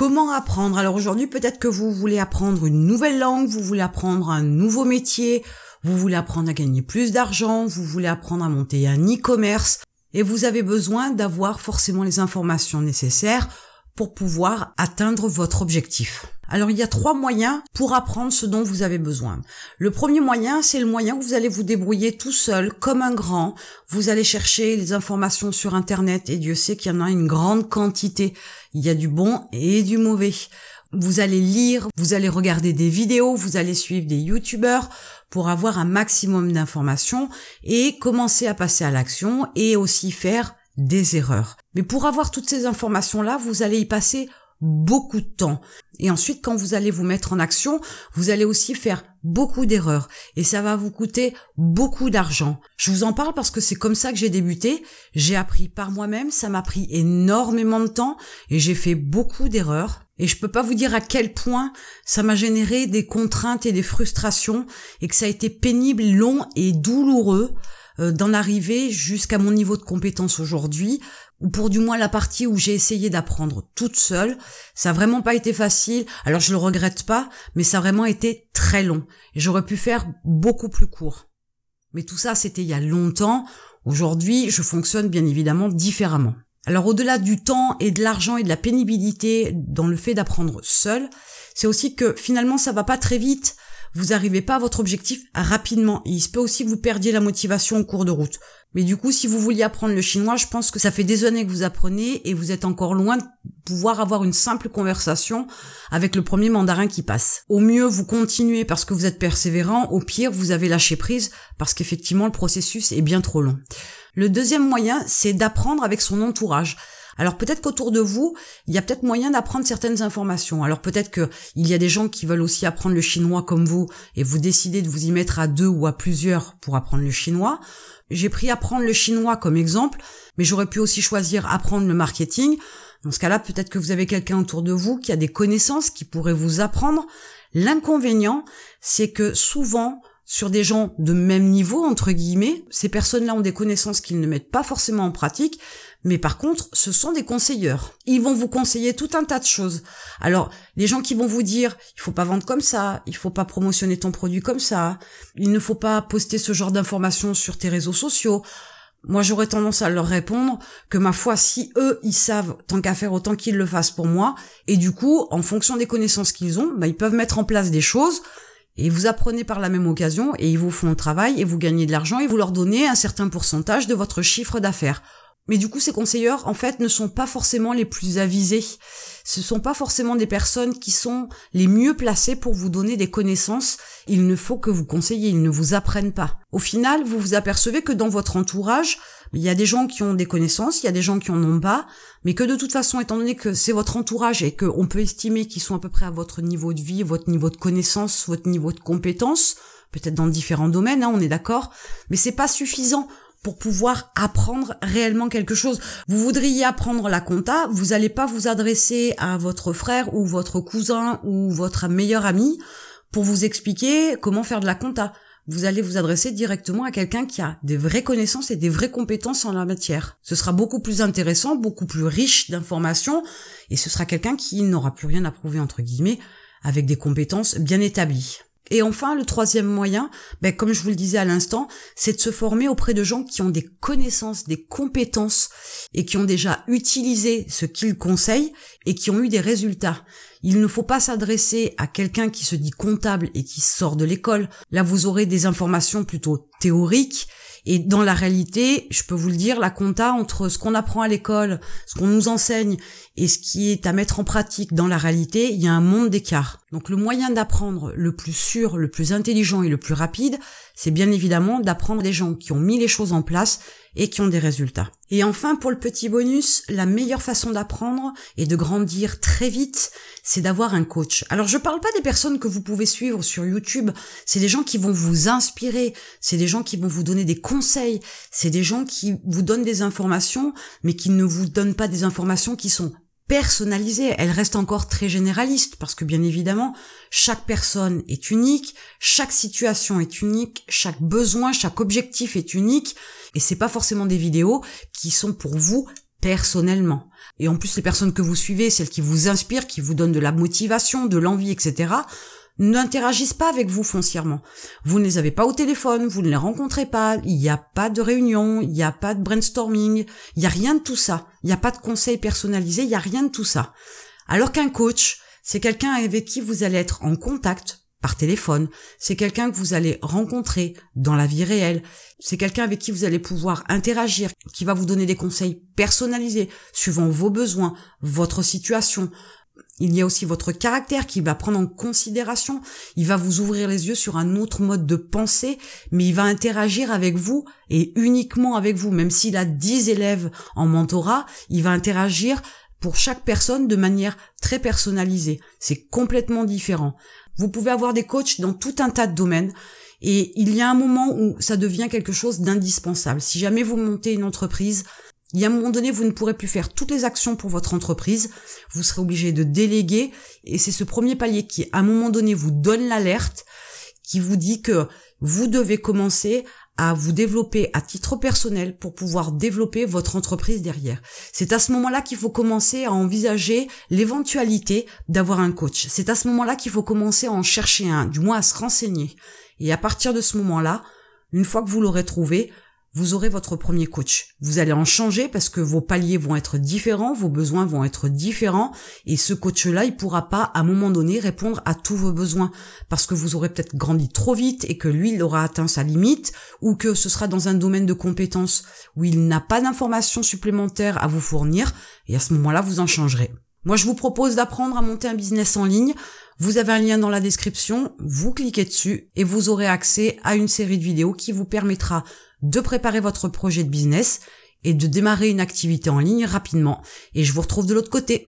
Comment apprendre? Alors aujourd'hui, peut-être que vous voulez apprendre une nouvelle langue, vous voulez apprendre un nouveau métier, vous voulez apprendre à gagner plus d'argent, vous voulez apprendre à monter un e-commerce, et vous avez besoin d'avoir forcément les informations nécessaires pour pouvoir atteindre votre objectif. Alors il y a trois moyens pour apprendre ce dont vous avez besoin. Le premier moyen, c'est le moyen où vous allez vous débrouiller tout seul, comme un grand. Vous allez chercher les informations sur Internet et Dieu sait qu'il y en a une grande quantité. Il y a du bon et du mauvais. Vous allez lire, vous allez regarder des vidéos, vous allez suivre des youtubeurs pour avoir un maximum d'informations et commencer à passer à l'action et aussi faire des erreurs. Mais pour avoir toutes ces informations-là, vous allez y passer beaucoup de temps. Et ensuite, quand vous allez vous mettre en action, vous allez aussi faire beaucoup d'erreurs. Et ça va vous coûter beaucoup d'argent. Je vous en parle parce que c'est comme ça que j'ai débuté. J'ai appris par moi-même. Ça m'a pris énormément de temps et j'ai fait beaucoup d'erreurs. Et je peux pas vous dire à quel point ça m'a généré des contraintes et des frustrations et que ça a été pénible, long et douloureux d'en arriver jusqu'à mon niveau de compétence aujourd'hui ou pour du moins la partie où j'ai essayé d'apprendre toute seule. Ça a vraiment pas été facile. Alors je le regrette pas, mais ça a vraiment été très long. Et j'aurais pu faire beaucoup plus court. Mais tout ça, c'était il y a longtemps. Aujourd'hui, je fonctionne bien évidemment différemment. Alors au-delà du temps et de l'argent et de la pénibilité dans le fait d'apprendre seul, c'est aussi que finalement ça va pas très vite vous arrivez pas à votre objectif rapidement. il se peut aussi que vous perdiez la motivation au cours de route. Mais du coup, si vous vouliez apprendre le chinois, je pense que ça fait des années que vous apprenez et vous êtes encore loin de pouvoir avoir une simple conversation avec le premier mandarin qui passe. Au mieux, vous continuez parce que vous êtes persévérant. Au pire, vous avez lâché prise parce qu'effectivement, le processus est bien trop long. Le deuxième moyen, c'est d'apprendre avec son entourage. Alors peut-être qu'autour de vous, il y a peut-être moyen d'apprendre certaines informations. Alors peut-être qu'il y a des gens qui veulent aussi apprendre le chinois comme vous et vous décidez de vous y mettre à deux ou à plusieurs pour apprendre le chinois. J'ai pris apprendre le chinois comme exemple, mais j'aurais pu aussi choisir apprendre le marketing. Dans ce cas-là, peut-être que vous avez quelqu'un autour de vous qui a des connaissances qui pourrait vous apprendre. L'inconvénient, c'est que souvent, sur des gens de même niveau, entre guillemets, ces personnes-là ont des connaissances qu'ils ne mettent pas forcément en pratique, mais par contre, ce sont des conseilleurs. Ils vont vous conseiller tout un tas de choses. Alors, les gens qui vont vous dire, il faut pas vendre comme ça, il faut pas promotionner ton produit comme ça, il ne faut pas poster ce genre d'informations sur tes réseaux sociaux. Moi, j'aurais tendance à leur répondre que ma foi, si eux, ils savent tant qu'à faire autant qu'ils le fassent pour moi, et du coup, en fonction des connaissances qu'ils ont, bah, ils peuvent mettre en place des choses, et vous apprenez par la même occasion, et ils vous font le travail, et vous gagnez de l'argent, et vous leur donnez un certain pourcentage de votre chiffre d'affaires. Mais du coup, ces conseilleurs, en fait, ne sont pas forcément les plus avisés. Ce sont pas forcément des personnes qui sont les mieux placées pour vous donner des connaissances. Il ne faut que vous conseillez, ils ne vous apprennent pas. Au final, vous vous apercevez que dans votre entourage, il y a des gens qui ont des connaissances, il y a des gens qui en ont pas, mais que de toute façon, étant donné que c'est votre entourage et qu'on peut estimer qu'ils sont à peu près à votre niveau de vie, votre niveau de connaissance, votre niveau de compétence, peut-être dans différents domaines, hein, on est d'accord, mais c'est pas suffisant pour pouvoir apprendre réellement quelque chose. Vous voudriez apprendre la compta, vous n'allez pas vous adresser à votre frère ou votre cousin ou votre meilleur ami pour vous expliquer comment faire de la compta. Vous allez vous adresser directement à quelqu'un qui a des vraies connaissances et des vraies compétences en la matière. Ce sera beaucoup plus intéressant, beaucoup plus riche d'informations, et ce sera quelqu'un qui n'aura plus rien à prouver entre guillemets, avec des compétences bien établies. Et enfin, le troisième moyen, ben, comme je vous le disais à l'instant, c'est de se former auprès de gens qui ont des connaissances, des compétences et qui ont déjà utilisé ce qu'ils conseillent et qui ont eu des résultats. Il ne faut pas s'adresser à quelqu'un qui se dit comptable et qui sort de l'école. Là, vous aurez des informations plutôt théoriques et dans la réalité, je peux vous le dire, la compta entre ce qu'on apprend à l'école, ce qu'on nous enseigne et ce qui est à mettre en pratique dans la réalité, il y a un monde d'écart. Donc le moyen d'apprendre le plus sûr, le plus intelligent et le plus rapide, c'est bien évidemment d'apprendre des gens qui ont mis les choses en place et qui ont des résultats. Et enfin, pour le petit bonus, la meilleure façon d'apprendre et de grandir très vite, c'est d'avoir un coach. Alors je parle pas des personnes que vous pouvez suivre sur YouTube, c'est des gens qui vont vous inspirer, c'est des gens qui vont vous donner des conseils, c'est des gens qui vous donnent des informations, mais qui ne vous donnent pas des informations qui sont personnalisée, elle reste encore très généraliste parce que bien évidemment, chaque personne est unique, chaque situation est unique, chaque besoin, chaque objectif est unique et c'est pas forcément des vidéos qui sont pour vous personnellement. Et en plus, les personnes que vous suivez, celles qui vous inspirent, qui vous donnent de la motivation, de l'envie, etc., n'interagissent pas avec vous foncièrement. Vous ne les avez pas au téléphone, vous ne les rencontrez pas, il n'y a pas de réunion, il n'y a pas de brainstorming, il n'y a rien de tout ça. Il n'y a pas de conseils personnalisés, il n'y a rien de tout ça. Alors qu'un coach, c'est quelqu'un avec qui vous allez être en contact par téléphone, c'est quelqu'un que vous allez rencontrer dans la vie réelle, c'est quelqu'un avec qui vous allez pouvoir interagir, qui va vous donner des conseils personnalisés suivant vos besoins, votre situation. Il y a aussi votre caractère qui va prendre en considération, il va vous ouvrir les yeux sur un autre mode de pensée, mais il va interagir avec vous et uniquement avec vous, même s'il a 10 élèves en mentorat, il va interagir pour chaque personne de manière très personnalisée. C'est complètement différent. Vous pouvez avoir des coachs dans tout un tas de domaines et il y a un moment où ça devient quelque chose d'indispensable. Si jamais vous montez une entreprise, il y a un moment donné, vous ne pourrez plus faire toutes les actions pour votre entreprise. Vous serez obligé de déléguer et c'est ce premier palier qui, à un moment donné, vous donne l'alerte, qui vous dit que vous devez commencer à vous développer à titre personnel pour pouvoir développer votre entreprise derrière. C'est à ce moment-là qu'il faut commencer à envisager l'éventualité d'avoir un coach. C'est à ce moment-là qu'il faut commencer à en chercher un, du moins à se renseigner. Et à partir de ce moment-là, une fois que vous l'aurez trouvé, vous aurez votre premier coach. Vous allez en changer parce que vos paliers vont être différents, vos besoins vont être différents et ce coach-là, il pourra pas à un moment donné répondre à tous vos besoins parce que vous aurez peut-être grandi trop vite et que lui, il aura atteint sa limite ou que ce sera dans un domaine de compétences où il n'a pas d'informations supplémentaires à vous fournir et à ce moment-là, vous en changerez. Moi, je vous propose d'apprendre à monter un business en ligne. Vous avez un lien dans la description, vous cliquez dessus et vous aurez accès à une série de vidéos qui vous permettra de préparer votre projet de business et de démarrer une activité en ligne rapidement. Et je vous retrouve de l'autre côté.